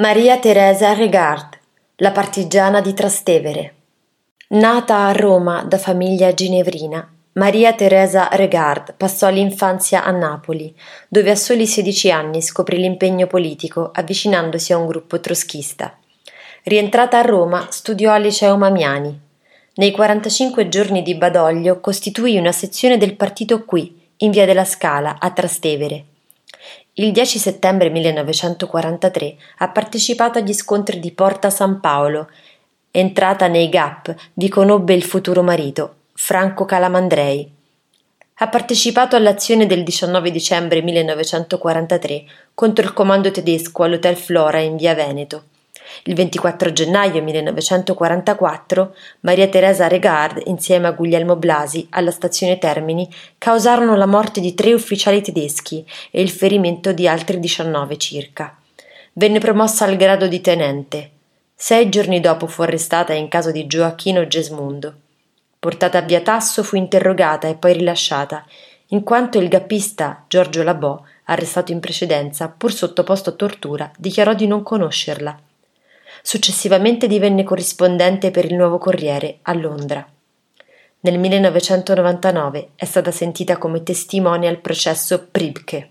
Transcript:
Maria Teresa Regard, la partigiana di Trastevere. Nata a Roma da famiglia ginevrina, Maria Teresa Regard passò l'infanzia a Napoli, dove a soli 16 anni scoprì l'impegno politico avvicinandosi a un gruppo troschista. Rientrata a Roma, studiò al liceo Mamiani. Nei 45 giorni di Badoglio costituì una sezione del partito qui, in via della Scala, a Trastevere. Il 10 settembre 1943 ha partecipato agli scontri di Porta San Paolo. Entrata nei GAP, vi conobbe il futuro marito, Franco Calamandrei. Ha partecipato all'azione del 19 dicembre 1943 contro il comando tedesco all'Hotel Flora in via Veneto. Il 24 gennaio 1944 Maria Teresa Regard, insieme a Guglielmo Blasi, alla stazione Termini, causarono la morte di tre ufficiali tedeschi e il ferimento di altri 19 circa. Venne promossa al grado di tenente. Sei giorni dopo fu arrestata in caso di Gioacchino Gesmundo. Portata via Tasso fu interrogata e poi rilasciata, in quanto il gappista Giorgio Labò, arrestato in precedenza, pur sottoposto a tortura, dichiarò di non conoscerla. Successivamente divenne corrispondente per il Nuovo Corriere a Londra. Nel 1999 è stata sentita come testimone al processo Pribke.